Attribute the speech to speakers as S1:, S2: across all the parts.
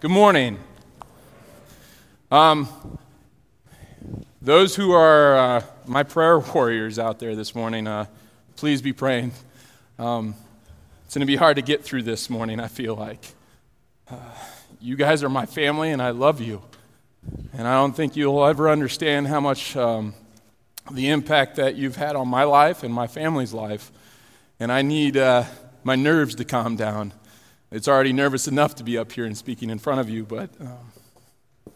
S1: Good morning. Um, those who are uh, my prayer warriors out there this morning, uh, please be praying. Um, it's going to be hard to get through this morning, I feel like. Uh, you guys are my family, and I love you. And I don't think you'll ever understand how much um, the impact that you've had on my life and my family's life. And I need uh, my nerves to calm down. It's already nervous enough to be up here and speaking in front of you, but um,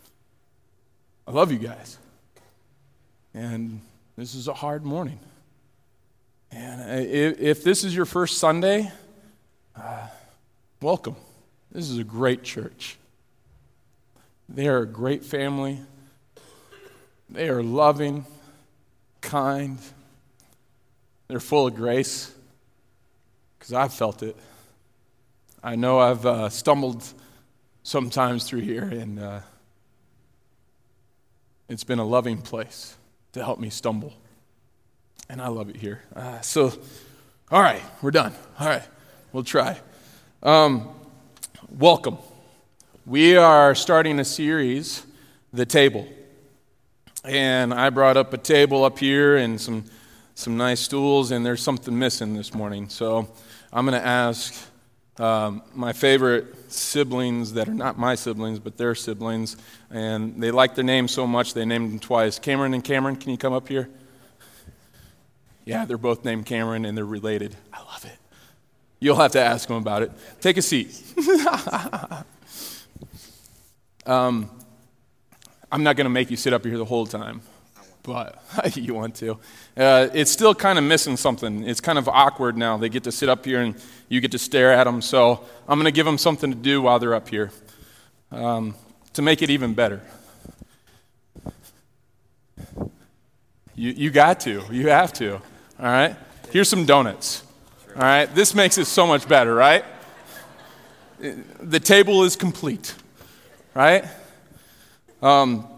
S1: I love you guys. And this is a hard morning. And if, if this is your first Sunday, uh, welcome. This is a great church. They are a great family. They are loving, kind. They're full of grace because I've felt it. I know I've uh, stumbled sometimes through here, and uh, it's been a loving place to help me stumble. And I love it here. Uh, so, all right, we're done. All right, we'll try. Um, welcome. We are starting a series, The Table. And I brought up a table up here and some, some nice stools, and there's something missing this morning. So I'm going to ask um, my favorite siblings that are not my siblings, but their siblings, and they like their name so much they named them twice. Cameron and Cameron, can you come up here? Yeah, they're both named Cameron and they're related. I love it. You'll have to ask them about it. Take a seat. um, I'm not going to make you sit up here the whole time but you want to. Uh, it's still kind of missing something. It's kind of awkward now. They get to sit up here and you get to stare at them. So I'm going to give them something to do while they're up here um, to make it even better. You, you got to. You have to. All right? Here's some donuts. All right? This makes it so much better, right? The table is complete, right? Um,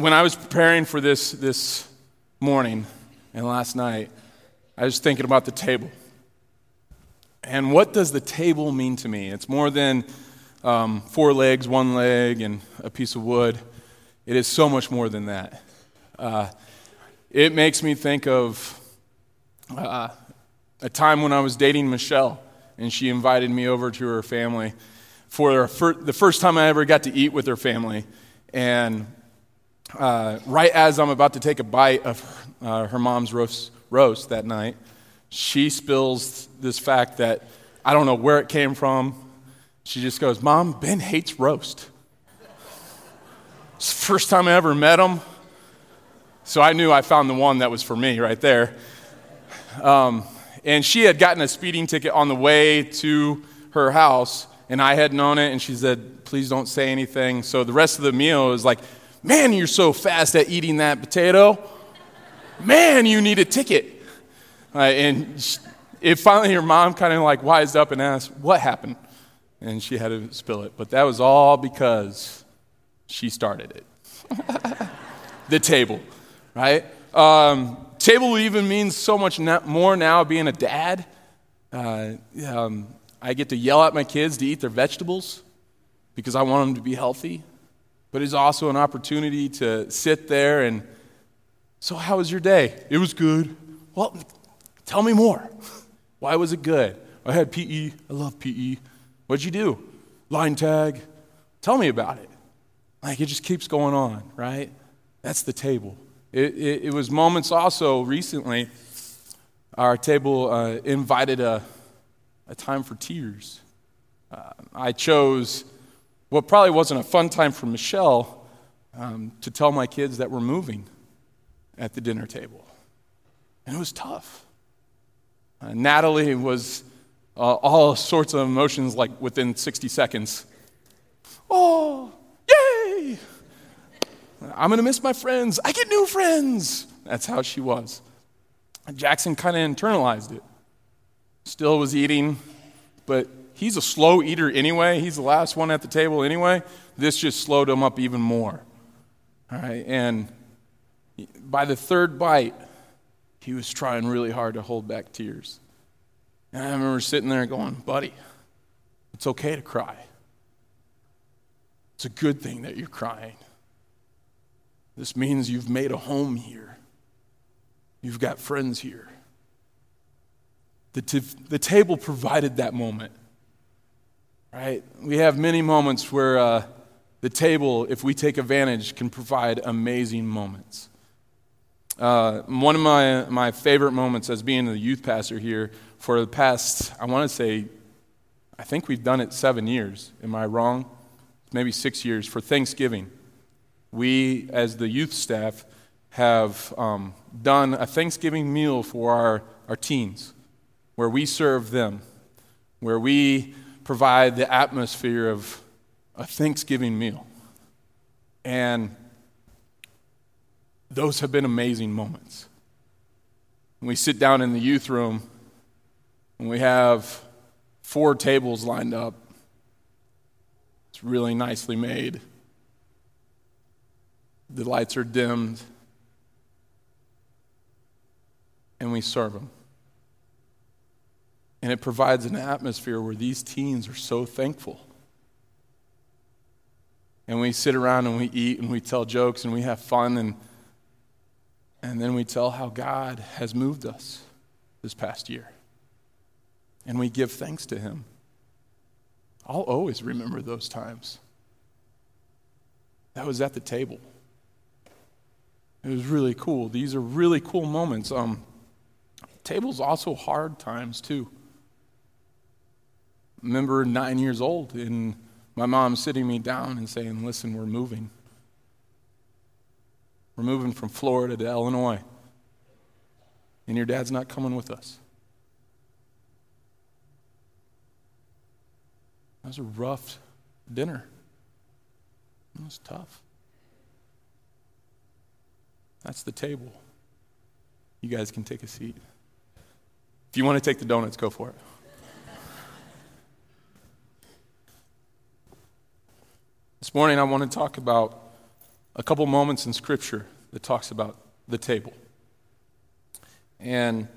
S1: when I was preparing for this this morning and last night, I was thinking about the table. And what does the table mean to me? It's more than um, four legs, one leg, and a piece of wood. It is so much more than that. Uh, it makes me think of uh, a time when I was dating Michelle, and she invited me over to her family for the first time I ever got to eat with her family. And uh, right as I'm about to take a bite of uh, her mom's roast, roast that night, she spills this fact that I don't know where it came from. She just goes, Mom, Ben hates roast. It's the first time I ever met him. So I knew I found the one that was for me right there. Um, and she had gotten a speeding ticket on the way to her house, and I had known it, and she said, Please don't say anything. So the rest of the meal was like, Man, you're so fast at eating that potato. Man, you need a ticket. And it finally, her mom kind of like wised up and asked, What happened? And she had to spill it. But that was all because she started it. the table, right? Um, table even means so much more now being a dad. Uh, um, I get to yell at my kids to eat their vegetables because I want them to be healthy but it's also an opportunity to sit there and, so how was your day? It was good. Well, tell me more. Why was it good? I had PE. I love PE. What'd you do? Line tag. Tell me about it. Like it just keeps going on, right? That's the table. It, it, it was moments also recently, our table uh, invited a, a time for tears. Uh, I chose what probably wasn't a fun time for Michelle um, to tell my kids that we're moving at the dinner table. And it was tough. Uh, Natalie was uh, all sorts of emotions like within 60 seconds. Oh, yay! I'm going to miss my friends. I get new friends. That's how she was. Jackson kind of internalized it. Still was eating, but he's a slow eater anyway. He's the last one at the table anyway. This just slowed him up even more. All right, and by the third bite, he was trying really hard to hold back tears. And I remember sitting there going, buddy, it's okay to cry. It's a good thing that you're crying. This means you've made a home here, you've got friends here. The, t- the table provided that moment, right? We have many moments where uh, the table, if we take advantage, can provide amazing moments. Uh, one of my, my favorite moments as being the youth pastor here for the past, I want to say, I think we've done it seven years. Am I wrong? Maybe six years for Thanksgiving. We, as the youth staff, have um, done a Thanksgiving meal for our, our teens where we serve them, where we provide the atmosphere of a Thanksgiving meal. And those have been amazing moments. When we sit down in the youth room and we have four tables lined up, it's really nicely made. The lights are dimmed, and we serve them. And it provides an atmosphere where these teens are so thankful. And we sit around and we eat and we tell jokes and we have fun and and then we tell how God has moved us this past year. And we give thanks to Him. I'll always remember those times. That was at the table. It was really cool. These are really cool moments. Um, tables also hard times too. Remember nine years old and my mom sitting me down and saying, "Listen, we're moving." We're moving from Florida to Illinois. And your dad's not coming with us. That was a rough dinner. It was tough. That's the table. You guys can take a seat. If you want to take the donuts, go for it. This morning, I want to talk about a couple moments in Scripture that talks about the table and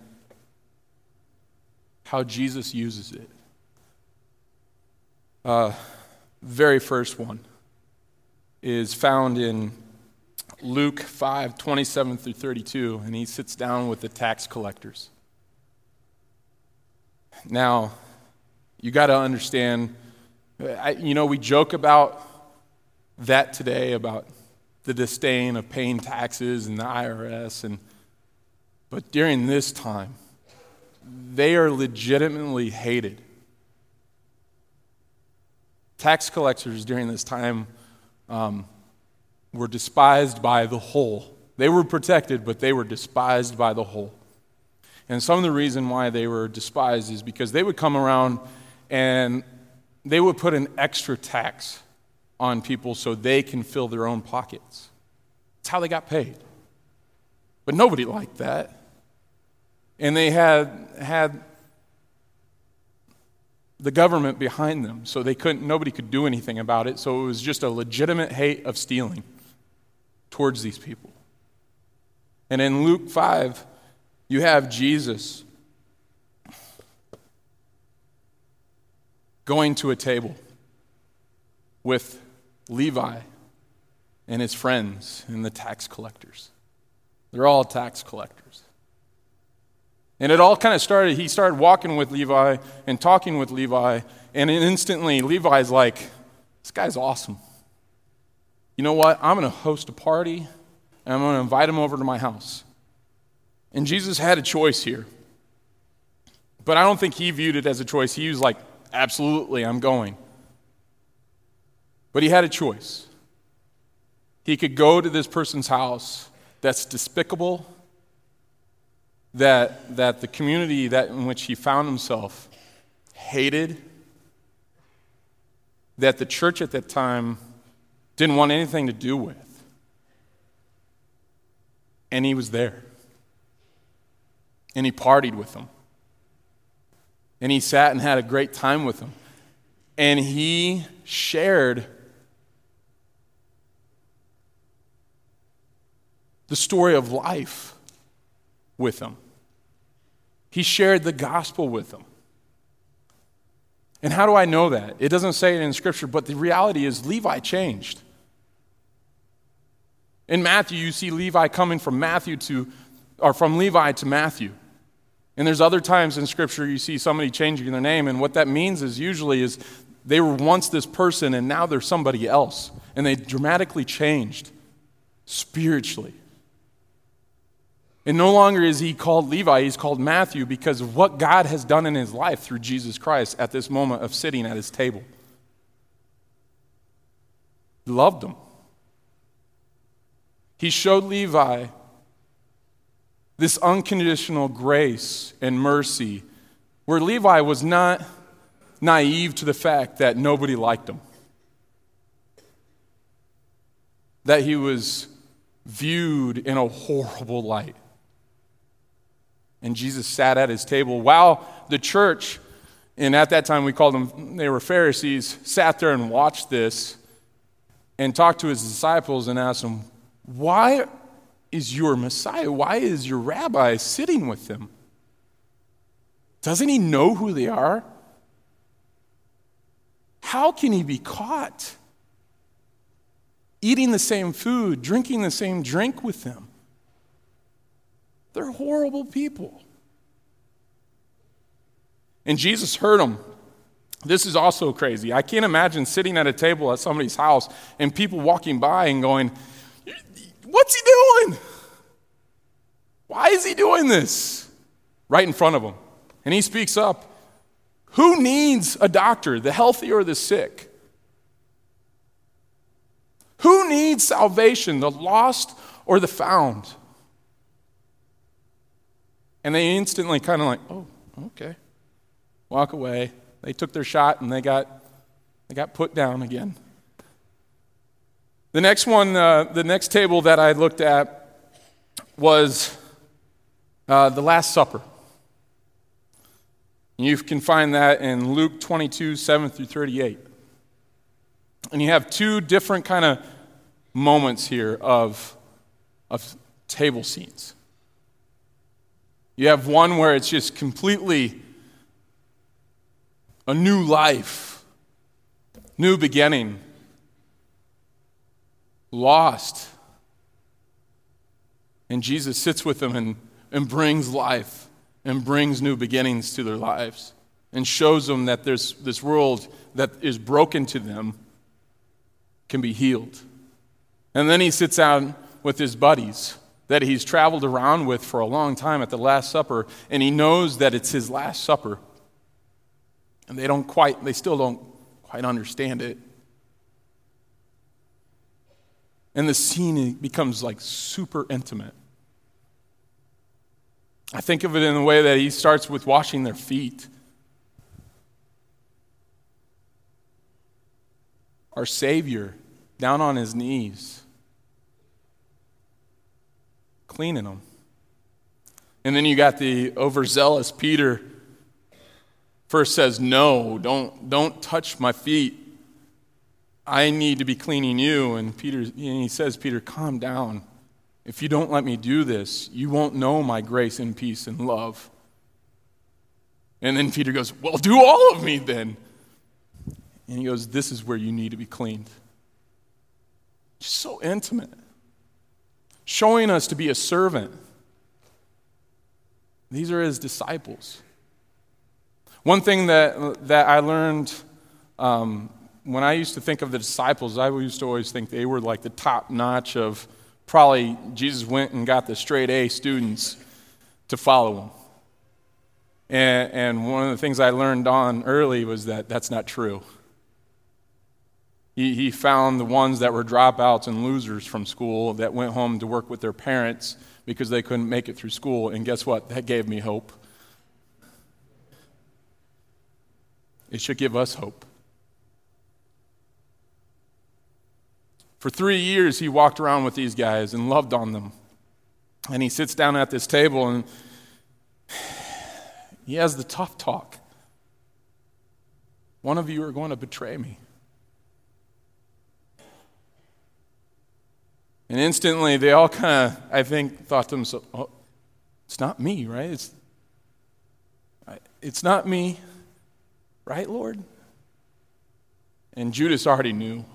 S1: how Jesus uses it. Uh, very first one is found in Luke 5 27 through 32, and he sits down with the tax collectors. Now, you got to understand, I, you know, we joke about that today about the disdain of paying taxes and the IRS. And, but during this time, they are legitimately hated. Tax collectors during this time um, were despised by the whole. They were protected, but they were despised by the whole. And some of the reason why they were despised is because they would come around and they would put an extra tax on people so they can fill their own pockets. That's how they got paid. But nobody liked that. And they had had the government behind them, so they couldn't nobody could do anything about it. So it was just a legitimate hate of stealing towards these people. And in Luke 5, you have Jesus going to a table with Levi and his friends and the tax collectors. They're all tax collectors. And it all kind of started, he started walking with Levi and talking with Levi, and instantly Levi's like, this guy's awesome. You know what? I'm going to host a party, and I'm going to invite him over to my house. And Jesus had a choice here. But I don't think he viewed it as a choice. He was like, absolutely, I'm going. But he had a choice. He could go to this person's house that's despicable, that, that the community that, in which he found himself hated, that the church at that time didn't want anything to do with. And he was there. And he partied with them. And he sat and had a great time with them. And he shared the story of life with them. He shared the gospel with them. And how do I know that? It doesn't say it in Scripture, but the reality is Levi changed. In Matthew, you see Levi coming from Matthew to, or from Levi to Matthew. And there's other times in Scripture you see somebody changing their name, and what that means is usually is they were once this person and now they're somebody else. And they dramatically changed spiritually. And no longer is he called Levi, he's called Matthew because of what God has done in his life through Jesus Christ at this moment of sitting at his table. He loved him. He showed Levi this unconditional grace and mercy where Levi was not naive to the fact that nobody liked him, that he was viewed in a horrible light and Jesus sat at his table while the church, and at that time we called them, they were Pharisees, sat there and watched this and talked to his disciples and asked them, Why is your Messiah, why is your rabbi sitting with them? Doesn't he know who they are? How can he be caught eating the same food, drinking the same drink with them? They're horrible people. And Jesus heard them. This is also crazy. I can't imagine sitting at a table at somebody's house and people walking by and going, What's he doing? Why is he doing this? Right in front of them. And he speaks up Who needs a doctor, the healthy or the sick? Who needs salvation, the lost or the found? And they instantly kind of like, oh, okay. Walk away. They took their shot and they got, they got put down again. The next one, uh, the next table that I looked at was uh, the Last Supper. You can find that in Luke 22, 7 through 38. And you have two different kind of moments here of, of table scenes. You have one where it's just completely a new life, new beginning, lost. And Jesus sits with them and, and brings life and brings new beginnings to their lives and shows them that there's this world that is broken to them can be healed. And then he sits down with his buddies that he's traveled around with for a long time at the Last Supper, and he knows that it's his Last Supper. And they don't quite, they still don't quite understand it. And the scene becomes like super intimate. I think of it in the way that he starts with washing their feet. Our Savior down on his knees cleaning them. And then you got the overzealous Peter. First says, No, don't, don't touch my feet. I need to be cleaning you. And Peter, and he says, Peter, calm down. If you don't let me do this, you won't know my grace and peace and love. And then Peter goes, Well, do all of me then. And he goes, This is where you need to be cleaned. Just so intimate showing us to be a servant. These are his disciples. One thing that, that I learned um, when I used to think of the disciples, I used to always think they were like the top notch of probably Jesus went and got the straight A students to follow him. And, and one of the things I learned on early was that that's not true. He, he found the ones that were dropouts and losers from school that went home to work with their parents because they couldn't make it through school. And guess what? That gave me hope. It should give us hope. For three years, he walked around with these guys and loved on them. And he sits down at this table and he has the tough talk. One of you are going to betray me. And instantly, they all kind of, I think, thought to themselves, oh, it's not me, right? It's, it's not me, right, Lord? And Judas already knew.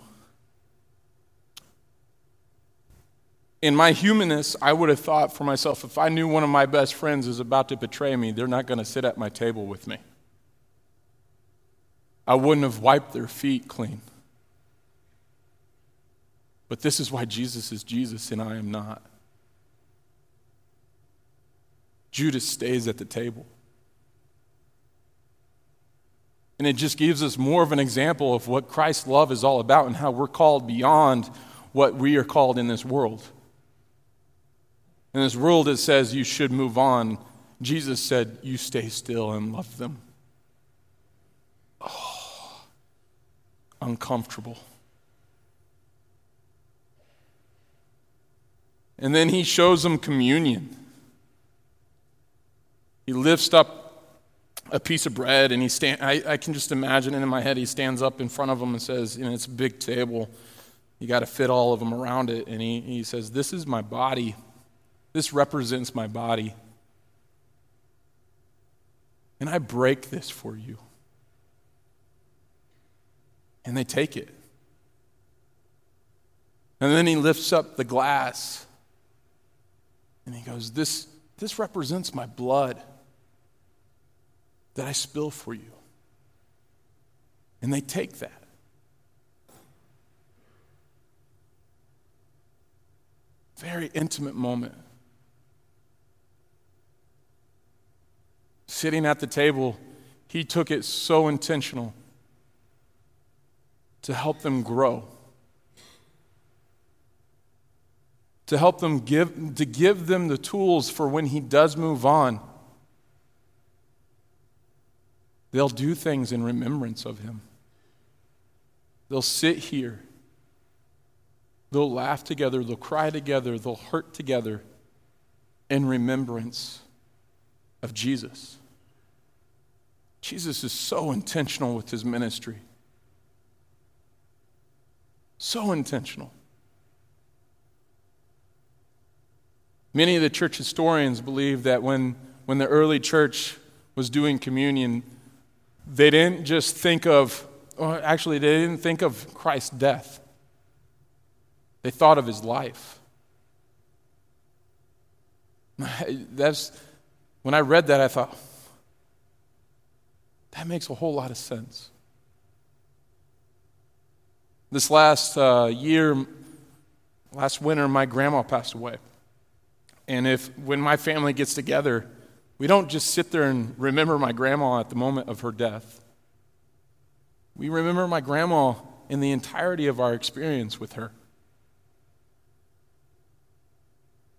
S1: In my humanness, I would have thought for myself if I knew one of my best friends is about to betray me, they're not going to sit at my table with me. I wouldn't have wiped their feet clean. But this is why Jesus is Jesus and I am not. Judas stays at the table. And it just gives us more of an example of what Christ's love is all about and how we're called beyond what we are called in this world. In this world, it says you should move on. Jesus said, You stay still and love them. Oh, uncomfortable. And then he shows them communion. He lifts up a piece of bread and he stand I, I can just imagine it in my head. He stands up in front of them and says you know it's a big table. You got to fit all of them around it. And he, he says this is my body. This represents my body. And i break this for you. And they take it. And then he lifts up the glass and he goes this this represents my blood that I spill for you. And they take that. Very intimate moment. Sitting at the table, he took it so intentional to help them grow. To help them give to give them the tools for when he does move on They'll do things in remembrance of him. They'll sit here. They'll laugh together. They'll cry together. They'll hurt together in remembrance of Jesus. Jesus is so intentional with his ministry. So intentional. Many of the church historians believe that when, when the early church was doing communion, they didn't just think of, well, actually, they didn't think of Christ's death. They thought of his life. That's, when I read that, I thought, that makes a whole lot of sense. This last uh, year, last winter, my grandma passed away. And if, when my family gets together, we don't just sit there and remember my grandma at the moment of her death. We remember my grandma in the entirety of our experience with her.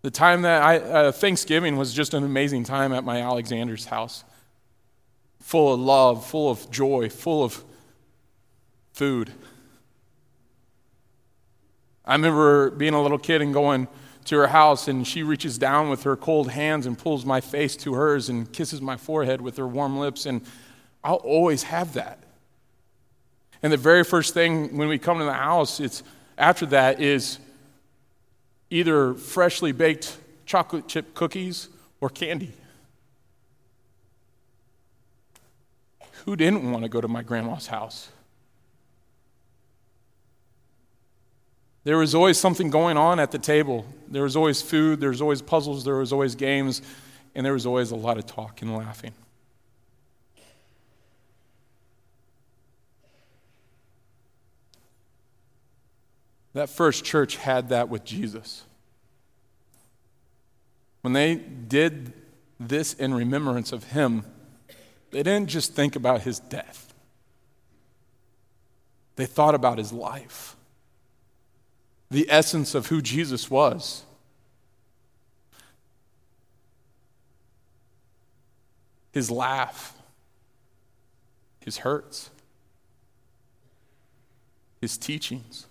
S1: The time that I, uh, Thanksgiving was just an amazing time at my Alexander's house. Full of love, full of joy, full of food. I remember being a little kid and going, to her house, and she reaches down with her cold hands and pulls my face to hers and kisses my forehead with her warm lips. And I'll always have that. And the very first thing when we come to the house, it's after that is either freshly baked chocolate chip cookies or candy. Who didn't want to go to my grandma's house? There was always something going on at the table. There was always food, there was always puzzles, there was always games, and there was always a lot of talk and laughing. That first church had that with Jesus. When they did this in remembrance of him, they didn't just think about his death, they thought about his life the essence of who Jesus was. His laugh, his hurts, his teachings,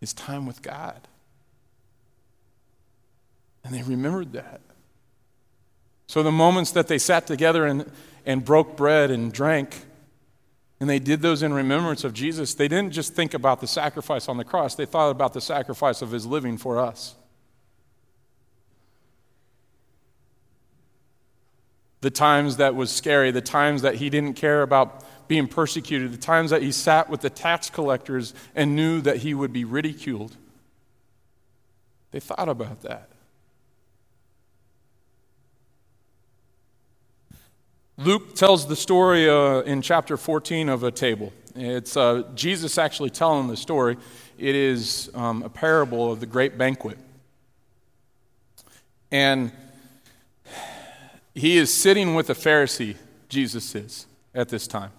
S1: his time with God. And they remembered that. So the moments that they sat together and, and broke bread and drank, and they did those in remembrance of Jesus, they didn't just think about the sacrifice on the cross, they thought about the sacrifice of his living for us. the times that was scary, the times that he didn't care about being persecuted, the times that he sat with the tax collectors and knew that he would be ridiculed. They thought about that. Luke tells the story uh, in chapter 14 of a table. It's uh, Jesus actually telling the story. It is um, a parable of the great banquet. And he is sitting with a Pharisee, Jesus is, at this time.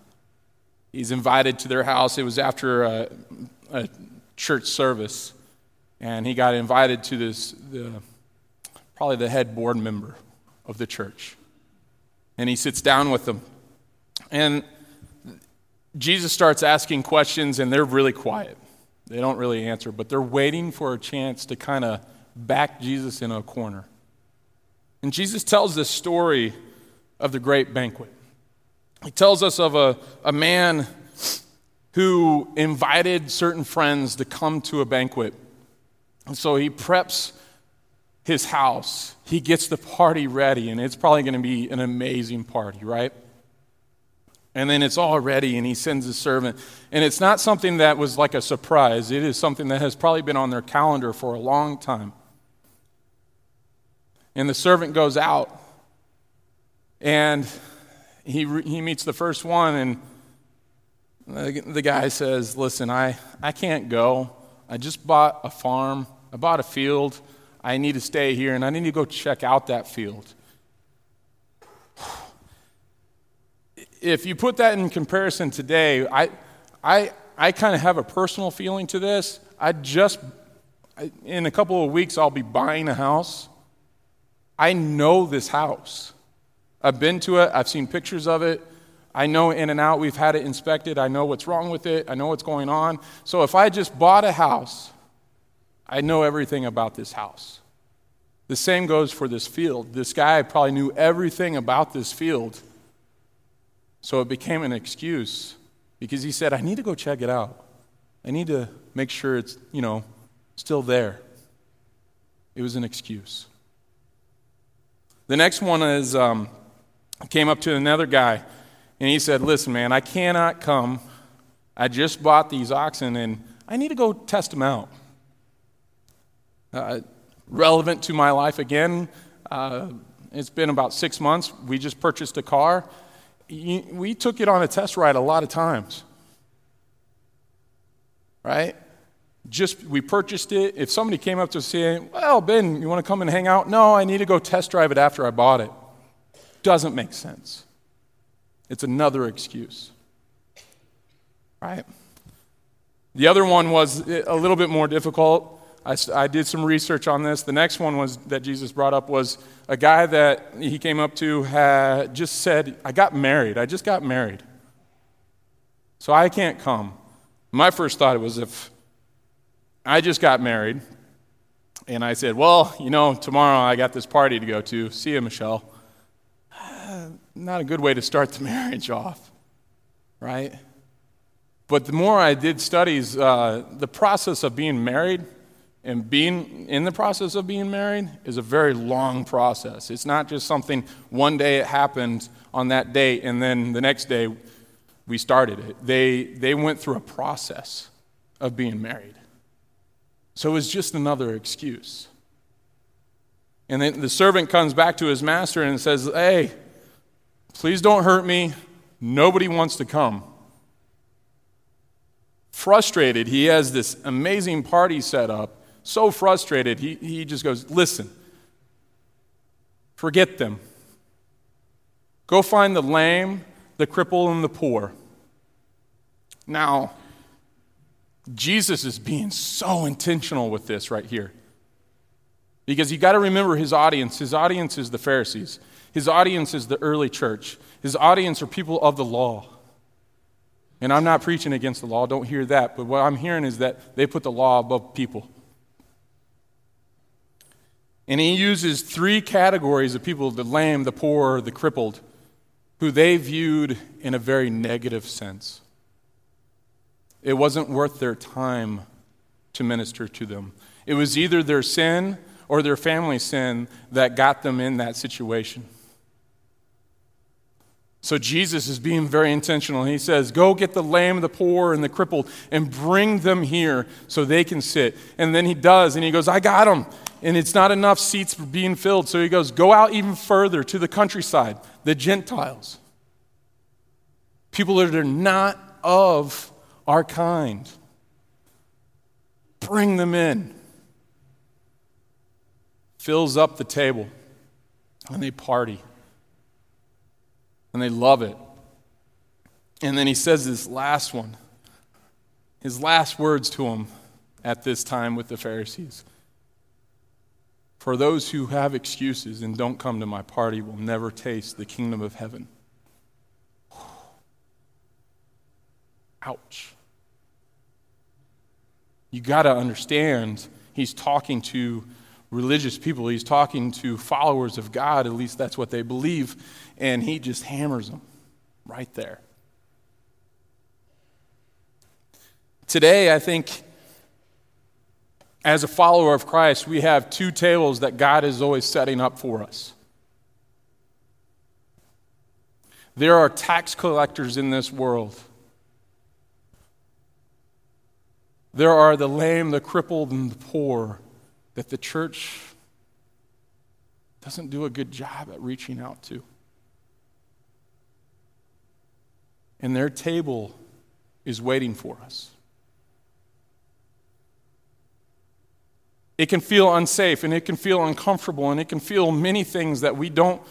S1: He's invited to their house. It was after a, a church service, and he got invited to this, the, probably the head board member of the church. And he sits down with them. And Jesus starts asking questions, and they're really quiet. They don't really answer, but they're waiting for a chance to kind of back Jesus in a corner. And Jesus tells this story of the great banquet. He tells us of a, a man who invited certain friends to come to a banquet. And so he preps his house. He gets the party ready, and it's probably going to be an amazing party, right? And then it's all ready, and he sends his servant. And it's not something that was like a surprise, it is something that has probably been on their calendar for a long time. And the servant goes out, and he, he meets the first one, and the, the guy says, Listen, I, I can't go. I just bought a farm, I bought a field. I need to stay here, and I need to go check out that field. if you put that in comparison today, I, I, I kind of have a personal feeling to this. I just, in a couple of weeks, I'll be buying a house. I know this house. I've been to it, I've seen pictures of it. I know in and out, we've had it inspected. I know what's wrong with it. I know what's going on. So if I just bought a house, I know everything about this house. The same goes for this field. This guy probably knew everything about this field. So it became an excuse because he said, I need to go check it out. I need to make sure it's, you know, still there. It was an excuse. The next one is um, came up to another guy and he said, Listen, man, I cannot come. I just bought these oxen and I need to go test them out. Uh, relevant to my life again, uh, it's been about six months. We just purchased a car we took it on a test ride a lot of times. Right? Just we purchased it. If somebody came up to us saying, Well, Ben, you want to come and hang out? No, I need to go test drive it after I bought it. Doesn't make sense. It's another excuse. Right? The other one was a little bit more difficult. I, I did some research on this. The next one was that Jesus brought up was a guy that he came up to had just said, I got married. I just got married. So I can't come. My first thought was if I just got married and I said, Well, you know, tomorrow I got this party to go to. See you, Michelle. Not a good way to start the marriage off, right? But the more I did studies, uh, the process of being married and being in the process of being married is a very long process. It's not just something one day it happened on that date and then the next day we started it. They, they went through a process of being married. So it was just another excuse. And then the servant comes back to his master and says, Hey, please don't hurt me. Nobody wants to come. Frustrated, he has this amazing party set up so frustrated, he, he just goes, Listen, forget them. Go find the lame, the cripple, and the poor. Now, Jesus is being so intentional with this right here. Because you got to remember his audience. His audience is the Pharisees, his audience is the early church, his audience are people of the law. And I'm not preaching against the law, don't hear that. But what I'm hearing is that they put the law above people. And he uses three categories of people the lame, the poor, the crippled, who they viewed in a very negative sense. It wasn't worth their time to minister to them. It was either their sin or their family sin that got them in that situation. So Jesus is being very intentional. He says, Go get the lame, the poor, and the crippled and bring them here so they can sit. And then he does, and he goes, I got them. And it's not enough seats being filled. So he goes, Go out even further to the countryside, the Gentiles. People that are not of our kind. Bring them in. Fills up the table, and they party and they love it. And then he says this last one, his last words to him at this time with the Pharisees. For those who have excuses and don't come to my party will never taste the kingdom of heaven. Ouch. You got to understand, he's talking to religious people. He's talking to followers of God, at least that's what they believe, and he just hammers them right there. Today, I think as a follower of Christ, we have two tables that God is always setting up for us. There are tax collectors in this world. There are the lame, the crippled, and the poor that the church doesn't do a good job at reaching out to. And their table is waiting for us. It can feel unsafe and it can feel uncomfortable and it can feel many things that we don't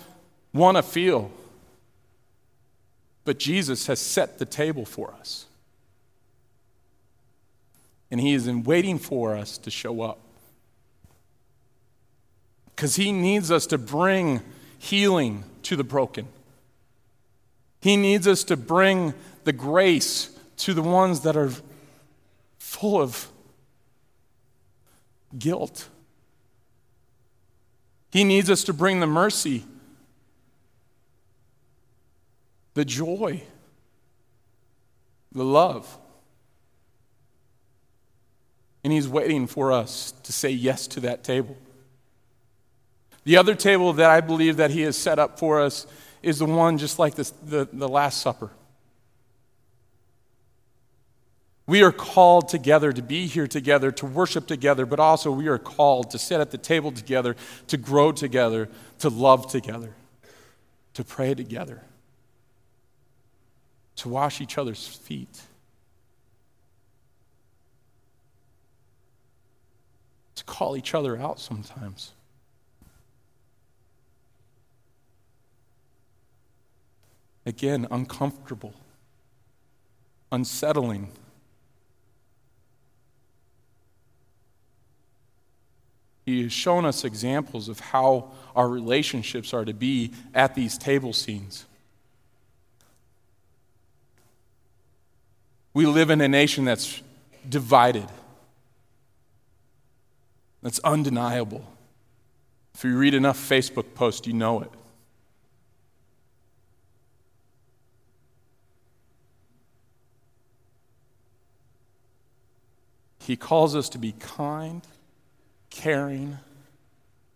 S1: want to feel. But Jesus has set the table for us. And He is in waiting for us to show up because He needs us to bring healing to the broken. He needs us to bring the grace to the ones that are full of guilt. He needs us to bring the mercy, the joy, the love. And He's waiting for us to say yes to that table. The other table that I believe that he has set up for us is the one just like the, the Last Supper. We are called together to be here together, to worship together, but also we are called to sit at the table together, to grow together, to love together, to pray together, to wash each other's feet. To call each other out sometimes. Again, uncomfortable, unsettling. He has shown us examples of how our relationships are to be at these table scenes. We live in a nation that's divided, that's undeniable. If you read enough Facebook posts, you know it. He calls us to be kind, caring,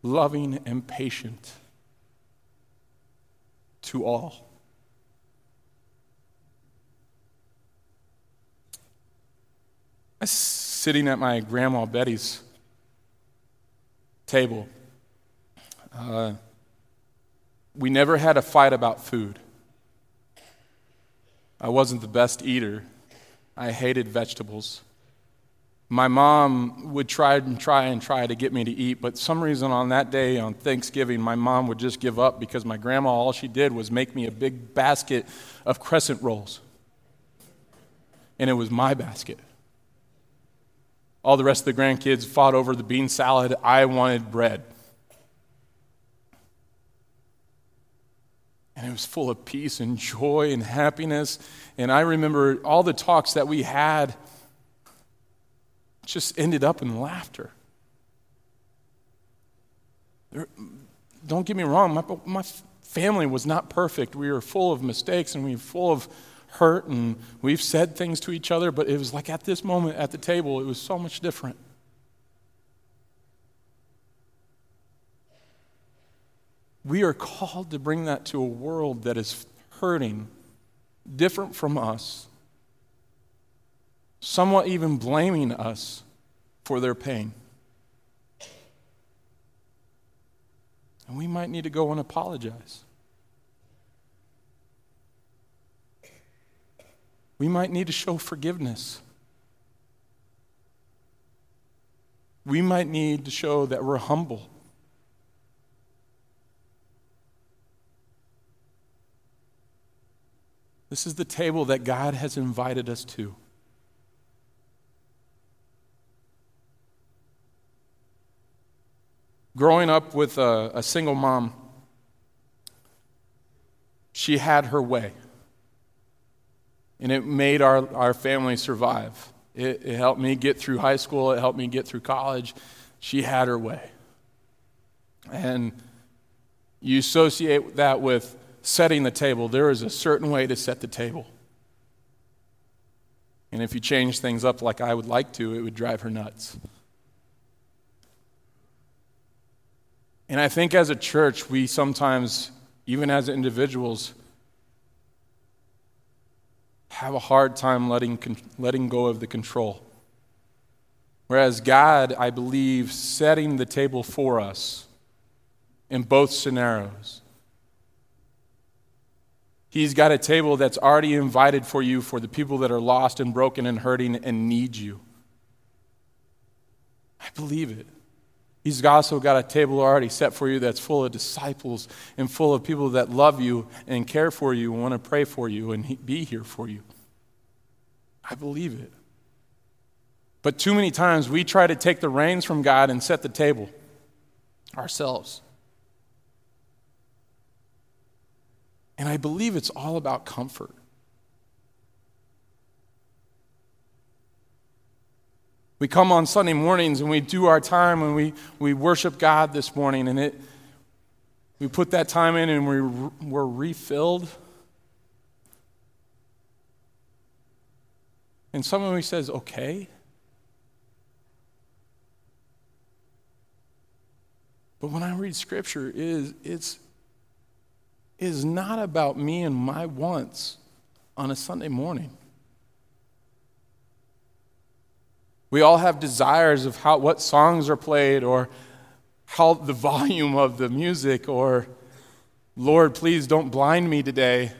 S1: loving, and patient to all. I was sitting at my grandma Betty's table. Uh, we never had a fight about food. I wasn't the best eater. I hated vegetables. My mom would try and try and try to get me to eat, but some reason on that day on Thanksgiving, my mom would just give up because my grandma, all she did was make me a big basket of crescent rolls. And it was my basket. All the rest of the grandkids fought over the bean salad. I wanted bread. And it was full of peace and joy and happiness. And I remember all the talks that we had just ended up in laughter. There, don't get me wrong, my, my family was not perfect. We were full of mistakes and we were full of hurt and we've said things to each other, but it was like at this moment at the table, it was so much different. We are called to bring that to a world that is hurting, different from us, somewhat even blaming us for their pain. And we might need to go and apologize. We might need to show forgiveness. We might need to show that we're humble. This is the table that God has invited us to. Growing up with a, a single mom, she had her way. And it made our, our family survive. It, it helped me get through high school, it helped me get through college. She had her way. And you associate that with setting the table. There is a certain way to set the table. And if you change things up like I would like to, it would drive her nuts. And I think as a church, we sometimes, even as individuals, have a hard time letting, letting go of the control. Whereas God, I believe, setting the table for us in both scenarios. He's got a table that's already invited for you for the people that are lost and broken and hurting and need you. I believe it. He's also got a table already set for you that's full of disciples and full of people that love you and care for you and want to pray for you and be here for you. I believe it. But too many times we try to take the reins from God and set the table ourselves. And I believe it's all about comfort. We come on Sunday mornings and we do our time and we, we worship God this morning, and it, we put that time in and we, we're refilled. And someone who says, okay. But when I read scripture, it is, it's, it is not about me and my wants on a Sunday morning. We all have desires of how, what songs are played or how the volume of the music or, Lord, please don't blind me today.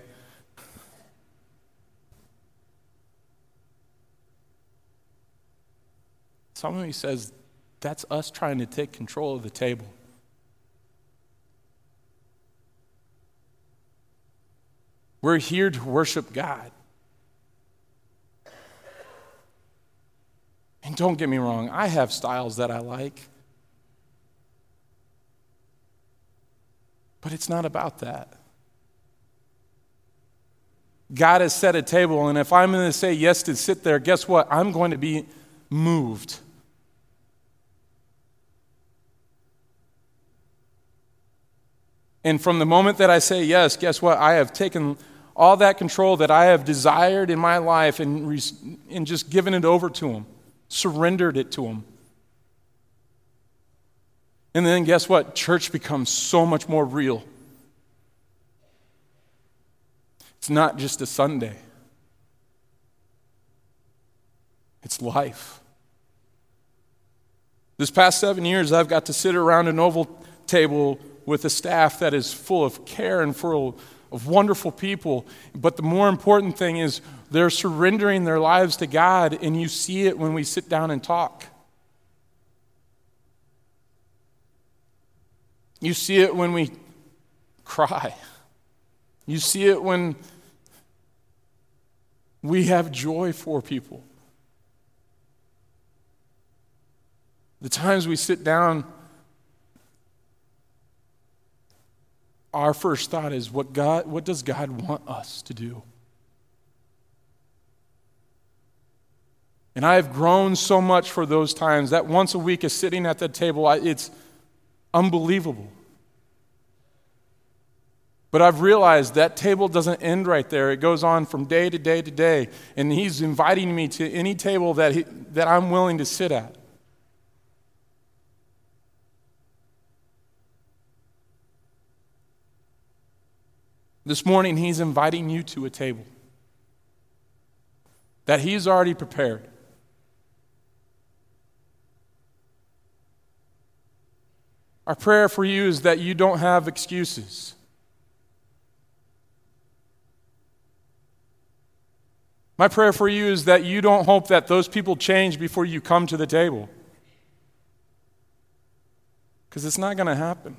S1: Somebody says that's us trying to take control of the table. We're here to worship God. And don't get me wrong, I have styles that I like. But it's not about that. God has set a table, and if I'm going to say yes to sit there, guess what? I'm going to be moved. And from the moment that I say yes, guess what? I have taken all that control that I have desired in my life and, and just given it over to Him surrendered it to Him. And then guess what? Church becomes so much more real. It's not just a Sunday, it's life. This past seven years, I've got to sit around an oval table with a staff that is full of care and full of wonderful people. But the more important thing is they're surrendering their lives to God, and you see it when we sit down and talk. You see it when we cry. You see it when we have joy for people. The times we sit down, our first thought is what God what does God want us to do? And I have grown so much for those times. That once a week is sitting at the table, it's unbelievable. But I've realized that table doesn't end right there. It goes on from day to day to day. And He's inviting me to any table that, he, that I'm willing to sit at. This morning, He's inviting you to a table that He's already prepared. Our prayer for you is that you don't have excuses. My prayer for you is that you don't hope that those people change before you come to the table. Because it's not going to happen.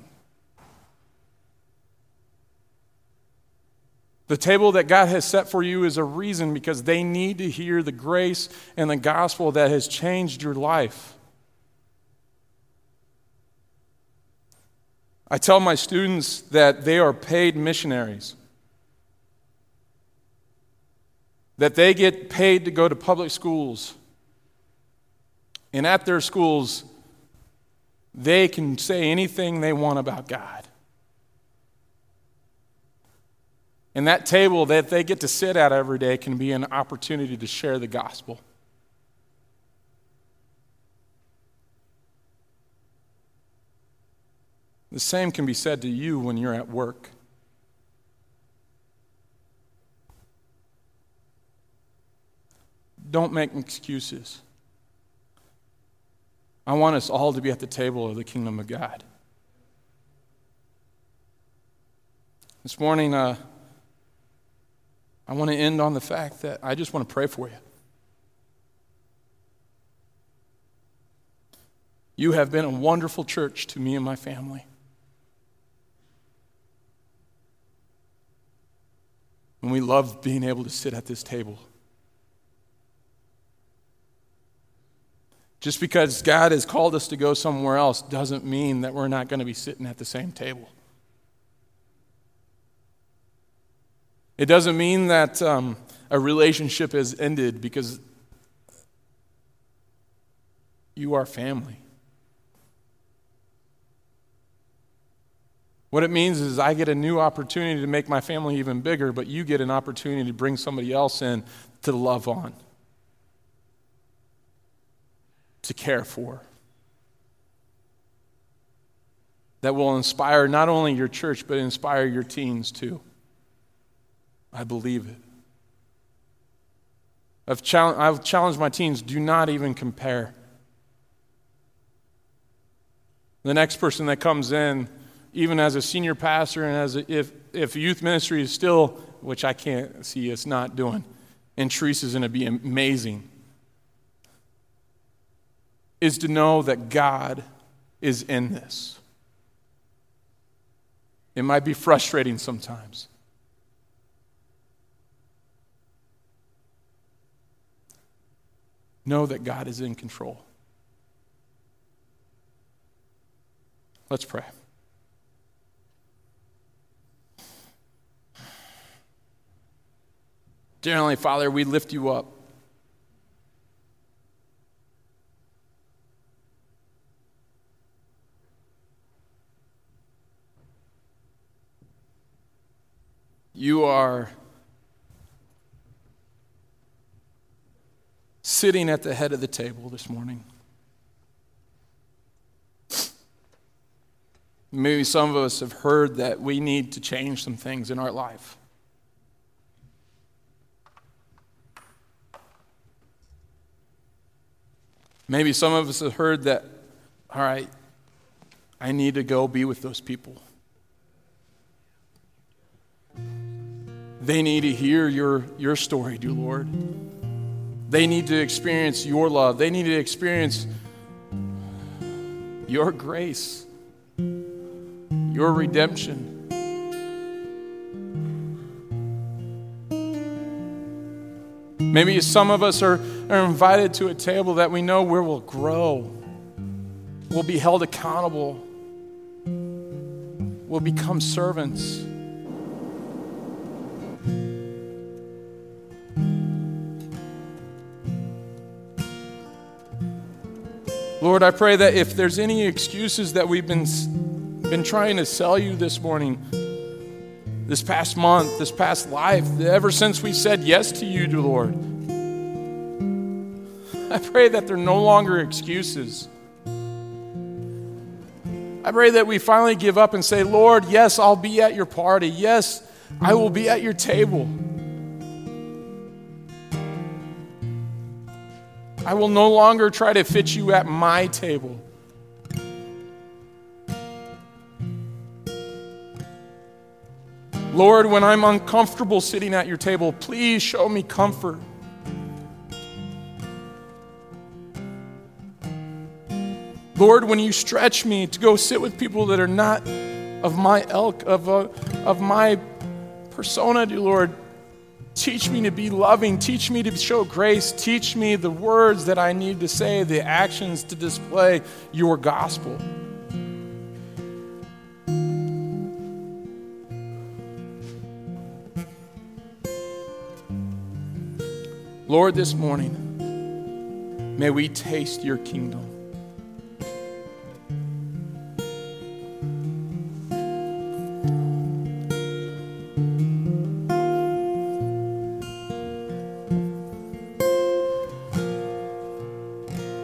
S1: The table that God has set for you is a reason because they need to hear the grace and the gospel that has changed your life. I tell my students that they are paid missionaries, that they get paid to go to public schools. And at their schools, they can say anything they want about God. And that table that they get to sit at every day can be an opportunity to share the gospel. The same can be said to you when you're at work. Don't make excuses. I want us all to be at the table of the kingdom of God. This morning, uh, I want to end on the fact that I just want to pray for you. You have been a wonderful church to me and my family. And we love being able to sit at this table. Just because God has called us to go somewhere else doesn't mean that we're not going to be sitting at the same table. It doesn't mean that um, a relationship has ended because you are family. What it means is I get a new opportunity to make my family even bigger, but you get an opportunity to bring somebody else in to love on, to care for. That will inspire not only your church, but inspire your teens too. I believe it. I've, challenged, I've challenged my teens do not even compare. The next person that comes in, even as a senior pastor and as a, if, if youth ministry is still, which I can't see it's not doing, and Teresa is going to be amazing, is to know that God is in this. It might be frustrating sometimes. Know that God is in control. Let's pray. Dear Heavenly Father, we lift you up. You are sitting at the head of the table this morning. Maybe some of us have heard that we need to change some things in our life. Maybe some of us have heard that, all right, I need to go be with those people. They need to hear your, your story, dear Lord. They need to experience your love. They need to experience your grace, your redemption. Maybe some of us are, are invited to a table that we know where we'll grow, we'll be held accountable, we'll become servants. Lord, I pray that if there's any excuses that we've been, been trying to sell you this morning, this past month, this past life, ever since we said yes to you, dear Lord, I pray that they're no longer excuses. I pray that we finally give up and say, Lord, yes, I'll be at your party. Yes, I will be at your table. I will no longer try to fit you at my table. Lord, when I'm uncomfortable sitting at your table, please show me comfort. Lord, when you stretch me to go sit with people that are not of my elk, of, uh, of my persona, dear Lord, teach me to be loving. Teach me to show grace. Teach me the words that I need to say, the actions to display your gospel. Lord, this morning, may we taste your kingdom.